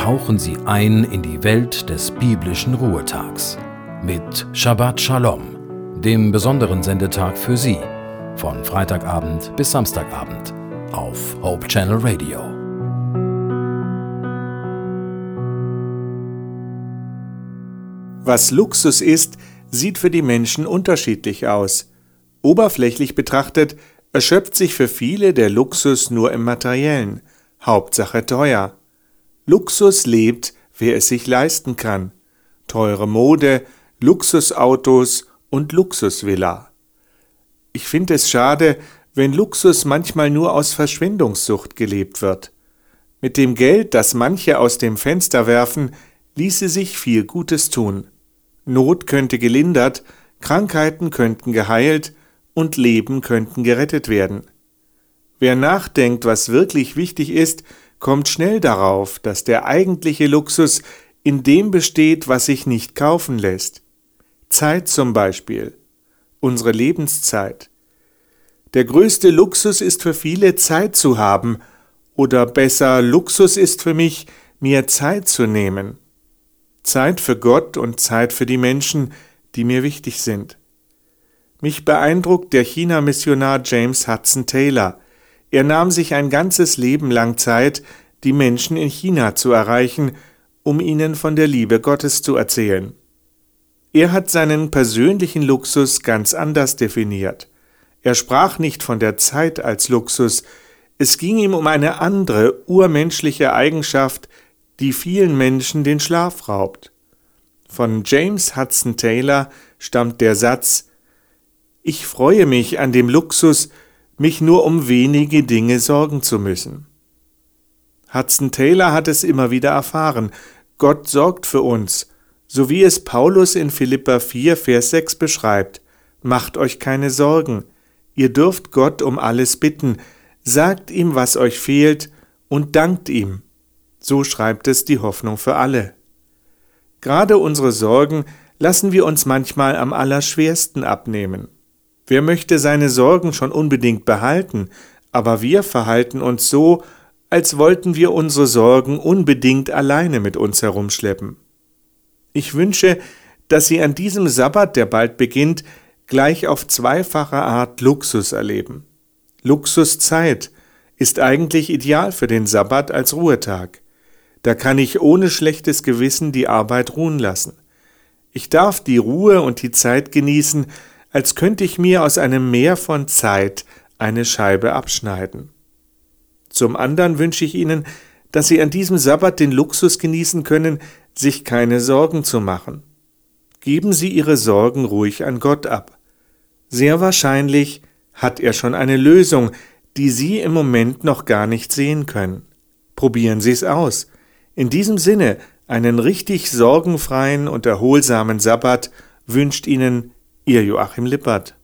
tauchen Sie ein in die Welt des biblischen Ruhetags mit Shabbat Shalom, dem besonderen Sendetag für Sie, von Freitagabend bis Samstagabend auf Hope Channel Radio. Was Luxus ist, sieht für die Menschen unterschiedlich aus. Oberflächlich betrachtet erschöpft sich für viele der Luxus nur im Materiellen, Hauptsache teuer. Luxus lebt, wer es sich leisten kann. Teure Mode, Luxusautos und Luxusvilla. Ich finde es schade, wenn Luxus manchmal nur aus Verschwendungssucht gelebt wird. Mit dem Geld, das manche aus dem Fenster werfen, ließe sich viel Gutes tun. Not könnte gelindert, Krankheiten könnten geheilt und Leben könnten gerettet werden. Wer nachdenkt, was wirklich wichtig ist, kommt schnell darauf, dass der eigentliche Luxus in dem besteht, was sich nicht kaufen lässt. Zeit zum Beispiel. Unsere Lebenszeit. Der größte Luxus ist für viele Zeit zu haben, oder besser Luxus ist für mich, mir Zeit zu nehmen. Zeit für Gott und Zeit für die Menschen, die mir wichtig sind. Mich beeindruckt der China-Missionar James Hudson Taylor. Er nahm sich ein ganzes Leben lang Zeit, die Menschen in China zu erreichen, um ihnen von der Liebe Gottes zu erzählen. Er hat seinen persönlichen Luxus ganz anders definiert. Er sprach nicht von der Zeit als Luxus, es ging ihm um eine andere, urmenschliche Eigenschaft, die vielen Menschen den Schlaf raubt. Von James Hudson Taylor stammt der Satz Ich freue mich an dem Luxus, mich nur um wenige Dinge sorgen zu müssen. Hudson Taylor hat es immer wieder erfahren, Gott sorgt für uns, so wie es Paulus in Philippa 4, Vers 6 beschreibt. Macht euch keine Sorgen, ihr dürft Gott um alles bitten, sagt ihm, was euch fehlt, und dankt ihm. So schreibt es die Hoffnung für alle. Gerade unsere Sorgen lassen wir uns manchmal am allerschwersten abnehmen. Wer möchte seine Sorgen schon unbedingt behalten, aber wir verhalten uns so, als wollten wir unsere Sorgen unbedingt alleine mit uns herumschleppen. Ich wünsche, dass Sie an diesem Sabbat, der bald beginnt, gleich auf zweifache Art Luxus erleben. Luxuszeit ist eigentlich ideal für den Sabbat als Ruhetag. Da kann ich ohne schlechtes Gewissen die Arbeit ruhen lassen. Ich darf die Ruhe und die Zeit genießen, als könnte ich mir aus einem Meer von Zeit eine Scheibe abschneiden. Zum anderen wünsche ich Ihnen, dass Sie an diesem Sabbat den Luxus genießen können, sich keine Sorgen zu machen. Geben Sie Ihre Sorgen ruhig an Gott ab. Sehr wahrscheinlich hat er schon eine Lösung, die Sie im Moment noch gar nicht sehen können. Probieren Sie es aus. In diesem Sinne, einen richtig sorgenfreien und erholsamen Sabbat wünscht Ihnen Ihr Joachim Lippert.